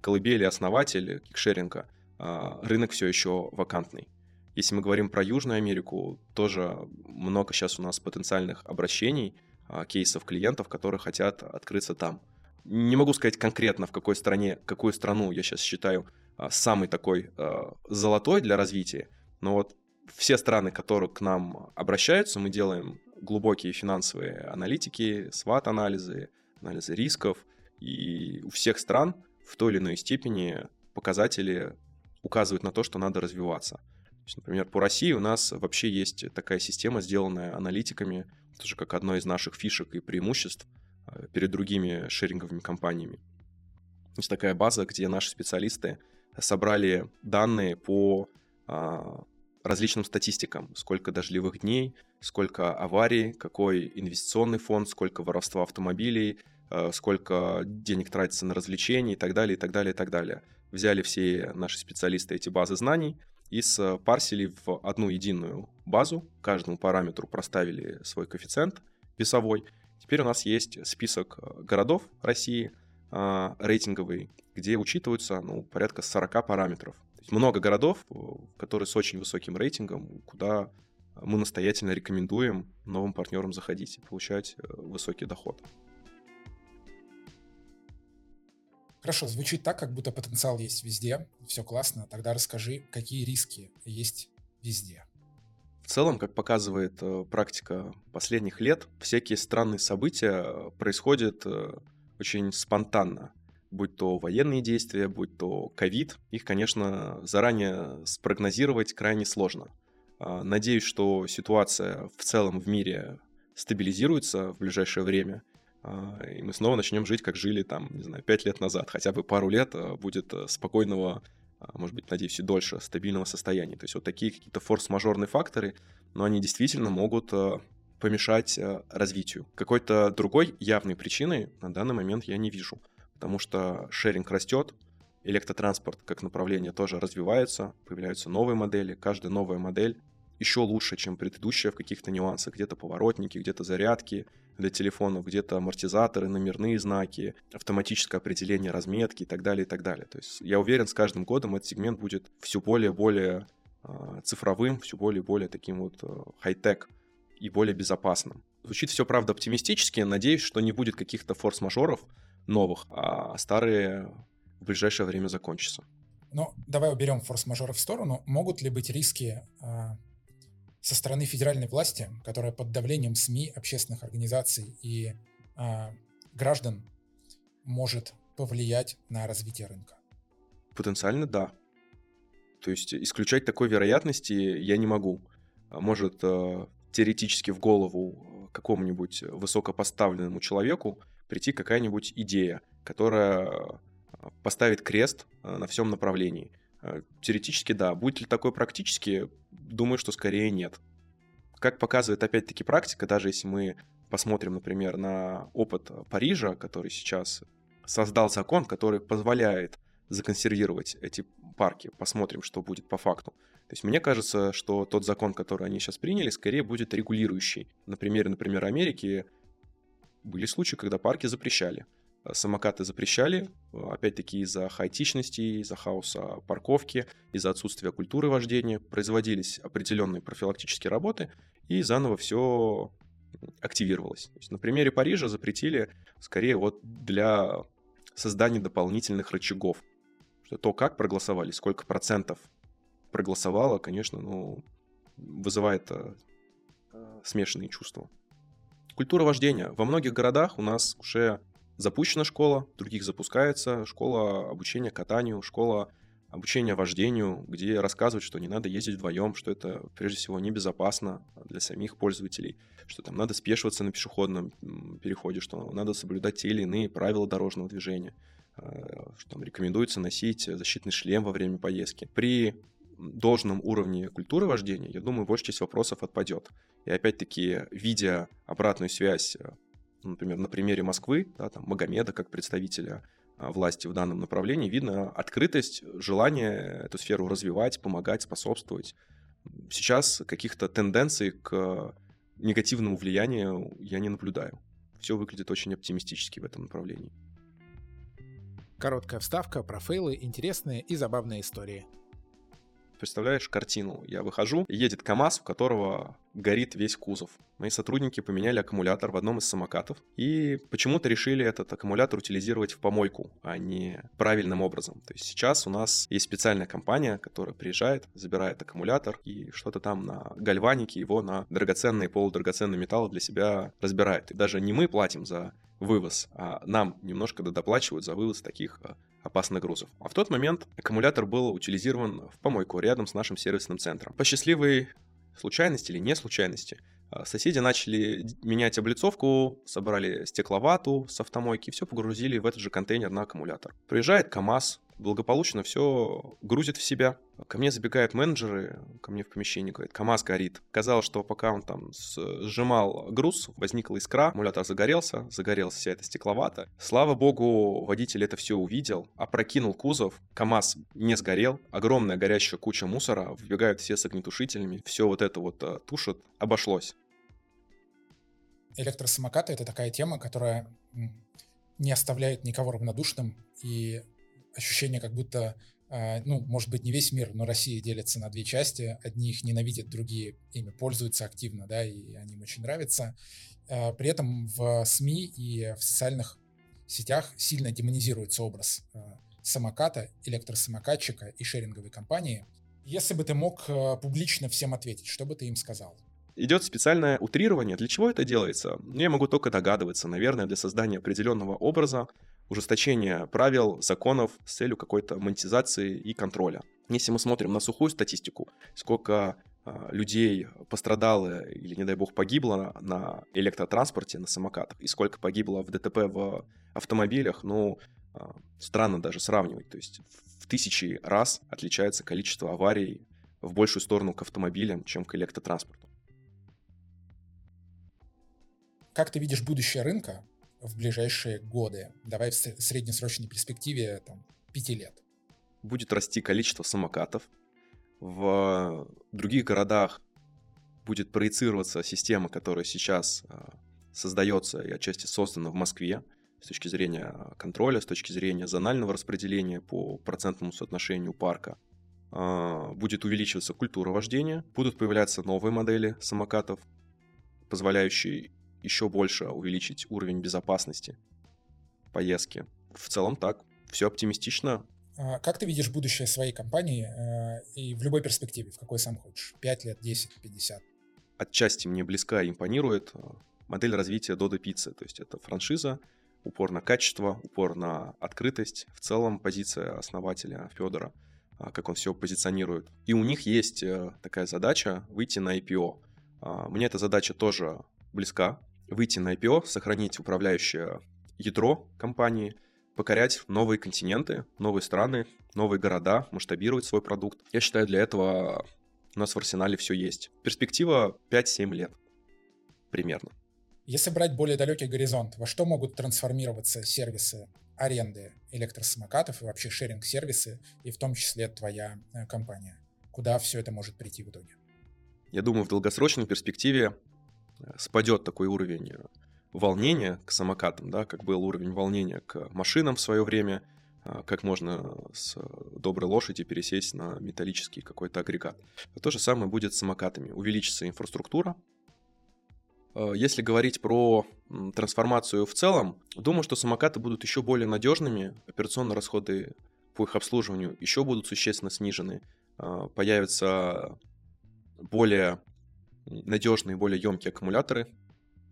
колыбели основатель кикшеринга, а, рынок все еще вакантный. Если мы говорим про Южную Америку, тоже много сейчас у нас потенциальных обращений, а, кейсов клиентов, которые хотят открыться там. Не могу сказать конкретно, в какой стране, какую страну я сейчас считаю а, самой такой а, золотой для развития, но вот все страны, которые к нам обращаются, мы делаем глубокие финансовые аналитики, сват-анализы, анализы рисков, и у всех стран в той или иной степени показатели указывают на то, что надо развиваться есть, например, по России у нас вообще есть такая система, сделанная аналитиками, тоже как одно из наших фишек и преимуществ э, перед другими шеринговыми компаниями. Есть такая база, где наши специалисты собрали данные по а, различным статистикам. Сколько дождливых дней, сколько аварий, какой инвестиционный фонд, сколько воровства автомобилей, сколько денег тратится на развлечения и так далее, и так далее, и так далее. Взяли все наши специалисты эти базы знаний и парсили в одну единую базу, каждому параметру проставили свой коэффициент весовой. Теперь у нас есть список э, городов России, э, рейтинговый, где учитываются ну, порядка 40 параметров. То есть много городов, э, которые с очень высоким рейтингом, куда мы настоятельно рекомендуем новым партнерам заходить и получать высокий доход. Хорошо, звучит так, как будто потенциал есть везде, все классно. Тогда расскажи, какие риски есть везде. В целом, как показывает э, практика последних лет, всякие странные события э, происходят э, очень спонтанно. Будь то военные действия, будь то ковид, их, конечно, заранее спрогнозировать крайне сложно. А, надеюсь, что ситуация в целом в мире стабилизируется в ближайшее время, и мы снова начнем жить, как жили там, не знаю, пять лет назад. Хотя бы пару лет а, будет э, спокойного, а, может быть, надеюсь, и дольше, стабильного состояния. То есть вот такие какие-то форс-мажорные факторы, но они действительно могут помешать развитию. Какой-то другой явной причины на данный момент я не вижу, потому что шеринг растет, электротранспорт как направление тоже развивается, появляются новые модели, каждая новая модель еще лучше, чем предыдущая в каких-то нюансах. Где-то поворотники, где-то зарядки для телефонов, где-то амортизаторы, номерные знаки, автоматическое определение разметки и так далее, и так далее. То есть я уверен, с каждым годом этот сегмент будет все более-более э, цифровым, все более-более таким вот э, хай-тек и более безопасным. Звучит все, правда, оптимистически. Надеюсь, что не будет каких-то форс-мажоров новых, а старые в ближайшее время закончатся. Ну, давай уберем форс-мажоры в сторону. Могут ли быть риски а, со стороны федеральной власти, которая под давлением СМИ, общественных организаций и э, граждан может повлиять на развитие рынка? Потенциально да. То есть исключать такой вероятности я не могу. А может э, теоретически в голову какому-нибудь высокопоставленному человеку прийти какая-нибудь идея, которая поставит крест на всем направлении. Э, теоретически да. Будет ли такое практически? Думаю, что скорее нет. Как показывает опять-таки практика, даже если мы посмотрим, например, на опыт Парижа, который сейчас создал закон, который позволяет законсервировать эти парки, посмотрим, что будет по факту. То есть мне кажется, что тот закон, который они сейчас приняли, скорее будет регулирующий. На примере, например, Америки были случаи, когда парки запрещали. Э, самокаты запрещали, э, опять-таки из-за хаотичности, из-за хаоса парковки, из-за отсутствия культуры вождения, производились определенные профилактические работы, и заново все активировалось. То есть на примере Парижа запретили скорее вот для создания дополнительных рычагов. Что то, как проголосовали, сколько процентов проголосовало, конечно, ну, вызывает э, смешанные чувства. Культура вождения. Во многих городах у нас уже запущена школа, других запускается, школа обучения катанию, школа обучения вождению, где рассказывают, что не надо ездить вдвоем, что это прежде всего небезопасно для самих пользователей, что там надо спешиваться на пешеходном переходе, что надо соблюдать те или иные правила дорожного движения, э, что там рекомендуется носить защитный шлем во время поездки. При должном уровне культуры вождения, я думаю, большая часть вопросов отпадет. И опять-таки, видя обратную связь э, например, на примере Москвы, да, там, Магомеда как представителя а, власти в данном направлении, видно открытость, желание эту сферу развивать, помогать, способствовать. Сейчас каких-то тенденций к негативному влиянию я не наблюдаю. Все выглядит очень оптимистически в этом направлении. Короткая вставка про фейлы, интересные и забавные истории. Представляешь картину? Я выхожу, едет КАМАЗ, у которого горит весь кузов. Мои сотрудники поменяли аккумулятор в одном из самокатов и почему-то решили этот аккумулятор утилизировать в помойку, а не правильным образом. То есть сейчас у нас есть специальная компания, которая приезжает, забирает аккумулятор и что-то там на гальванике его на драгоценные полудрагоценные металлы для себя разбирает. И даже не мы платим за вывоз, а нам немножко доплачивают за вывоз таких а, опасных грузов. А в тот момент аккумулятор был утилизирован в помойку рядом с нашим сервисным центром. По счастливой случайности или не случайности а, соседи начали менять облицовку, собрали стекловату с автомойки все погрузили в этот же контейнер на аккумулятор. Приезжает КАМАЗ, благополучно все грузит в себя. Ко мне забегают менеджеры, ко мне в помещении, говорят, КАМАЗ горит. Казалось, что пока он там сжимал груз, возникла искра, аккумулятор загорелся, загорелась вся эта стекловата. Слава богу, водитель это все увидел, опрокинул кузов, КАМАЗ не сгорел, огромная горящая куча мусора, вбегают все с огнетушителями, все вот это вот а, тушат, обошлось. Электросамокаты — это такая тема, которая не оставляет никого равнодушным, и ощущение, как будто, а, ну, может быть, не весь мир, но Россия делится на две части. Одни их ненавидят, другие ими пользуются активно, да, и они им очень нравятся. А, при этом в СМИ и в социальных сетях сильно демонизируется образ а, самоката, электросамокатчика и шеринговой компании. Если бы ты мог публично всем ответить, что бы ты им сказал? идет специальное утрирование. Для чего это делается? Я могу только догадываться. Наверное, для создания определенного образа, ужесточения правил, законов с целью какой-то монетизации и контроля. Если мы смотрим на сухую статистику, сколько а, людей пострадало или, не дай бог, погибло на электротранспорте, на самокатах, и сколько погибло в ДТП в автомобилях, ну, а, странно даже сравнивать. То есть в тысячи раз отличается количество аварий в большую сторону к автомобилям, чем к электротранспорту. Как ты видишь будущее рынка в ближайшие годы? Давай в среднесрочной перспективе там, пяти лет. Будет расти количество самокатов. В других городах будет проецироваться система, которая сейчас а, создается и отчасти создана в Москве с точки зрения контроля, с точки зрения зонального распределения по процентному соотношению парка. А, будет увеличиваться культура вождения, будут появляться новые модели самокатов, позволяющие еще больше увеличить уровень безопасности поездки. В целом так, все оптимистично. А как ты видишь будущее своей компании э, и в любой перспективе, в какой сам хочешь? 5 лет, 10, 50? Отчасти мне близка и импонирует э, модель развития Dodo Pizza. То есть это франшиза, упор на качество, упор на открытость. В целом позиция основателя Федора, э, как он все позиционирует. И у них есть такая задача выйти на IPO. Мне эта задача тоже близка, выйти на IPO, сохранить управляющее ядро компании, покорять новые континенты, новые страны, новые города, масштабировать свой продукт. Я считаю, для этого у нас в арсенале все есть. Перспектива 5-7 лет примерно. Если брать более далекий горизонт, во что могут трансформироваться сервисы аренды электросамокатов и вообще шеринг-сервисы, и в том числе твоя э, компания? Куда все это может прийти в итоге? Я думаю, в долгосрочной перспективе спадет такой уровень э, волнения к самокатам, да, как был уровень волнения к машинам в свое время, а, как можно с доброй лошади пересесть на металлический какой-то агрегат. То же самое будет с самокатами. Увеличится инфраструктура. А, если говорить про трансформацию в целом, думаю, что самокаты будут еще более надежными, операционные расходы по их обслуживанию еще будут существенно снижены, а, появятся более надежные, более емкие аккумуляторы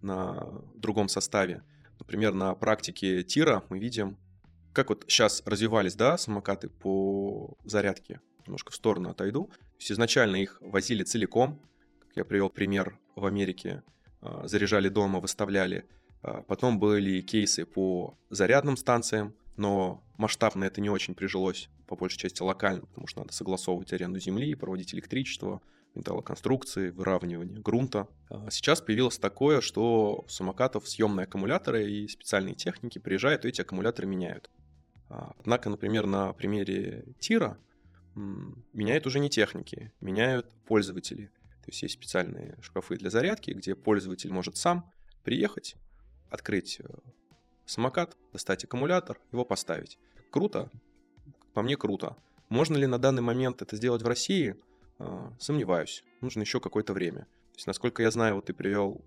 на другом составе. Например, на практике тира мы видим, как вот сейчас развивались, да, самокаты по зарядке. Немножко в сторону отойду. То есть изначально их возили целиком, как я привел пример в Америке, а, заряжали дома, выставляли. А, потом были кейсы по зарядным станциям, но масштабно это не очень прижилось, по большей части локально, потому что надо согласовывать аренду земли, проводить электричество, металлоконструкции, выравнивания грунта. А сейчас появилось такое, что у самокатов съемные аккумуляторы и специальные техники приезжают и эти аккумуляторы меняют. А, однако, например, на примере тира меняют уже не техники, меняют пользователи. То есть есть специальные шкафы для зарядки, где пользователь может сам приехать, открыть э, самокат, достать аккумулятор, его поставить. Круто? По мне круто. Можно ли на данный момент это сделать в России? А, сомневаюсь. Нужно еще какое-то время. То есть, насколько я знаю, вот ты привел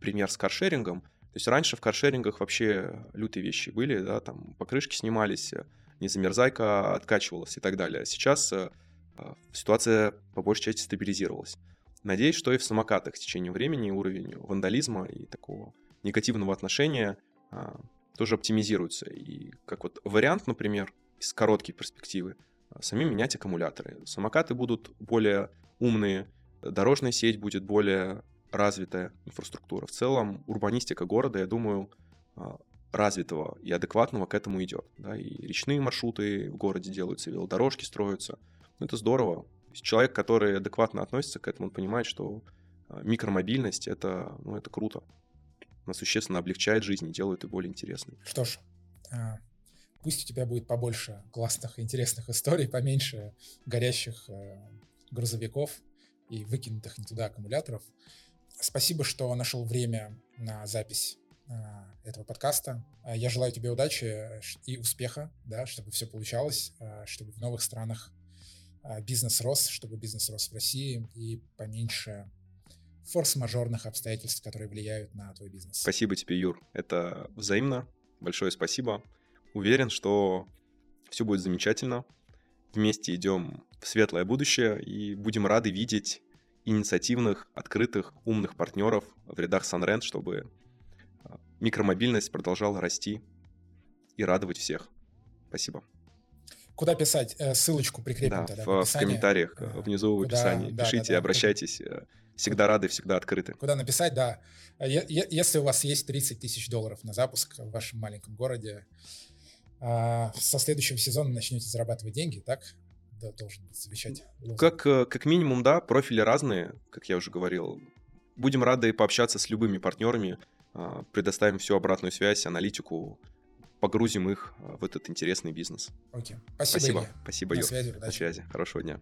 пример с каршерингом. То есть раньше в каршерингах вообще лютые вещи были, да, там покрышки снимались, незамерзайка откачивалась и так далее. Сейчас э, а, ситуация по большей части стабилизировалась. Надеюсь, что и в самокатах с течением времени уровень вандализма и такого негативного отношения а, тоже оптимизируется. И как вот вариант, например, из короткой перспективы, сами менять аккумуляторы. Самокаты будут более умные, дорожная сеть будет более развитая инфраструктура. В целом, урбанистика города, я думаю, а, развитого и адекватного к этому идет. Да, и речные маршруты в городе делаются, велодорожки строятся. Ну, это здорово. Человек, который адекватно относится к этому, он понимает, что а, микромобильность это, ну, это круто. Она существенно облегчает жизнь и делает ее более интересной. Что ж, а, пусть у тебя будет побольше классных и интересных историй, поменьше горящих грузовиков и выкинутых не туда аккумуляторов. Спасибо, что нашел время на запись а, этого подкаста. А, я желаю тебе удачи и успеха, да, чтобы все получалось, а, чтобы в новых странах бизнес рос, чтобы бизнес рос в России и поменьше форс-мажорных обстоятельств, которые влияют на твой бизнес. Спасибо тебе, Юр. Это взаимно. Большое спасибо. Уверен, что все будет замечательно. Вместе идем в светлое будущее и будем рады видеть инициативных, открытых, умных партнеров в рядах Sunrent, чтобы а, микромобильность продолжала расти и радовать всех. Спасибо. Куда писать? Э, ссылочку прикрепим да, тогда в, в, комментариях э, внизу в описании. Да, Пишите, да, да, обращайтесь. Э, всегда рады, всегда открыты. Куда написать, да. Если у вас есть 30 тысяч долларов на запуск в вашем маленьком городе, а, со следующего сезона начнете зарабатывать деньги, так? да, должен быть замечать. Как, э, как минимум, да, профили разные, как я уже говорил. Будем рады пообщаться с любыми партнерами, а, предоставим всю обратную связь, аналитику, погрузим их а, в этот интересный бизнес. Окей. Спасибо. Спасибо, Спасибо На Юр. связи, удачи. На связи. Хорошего дня.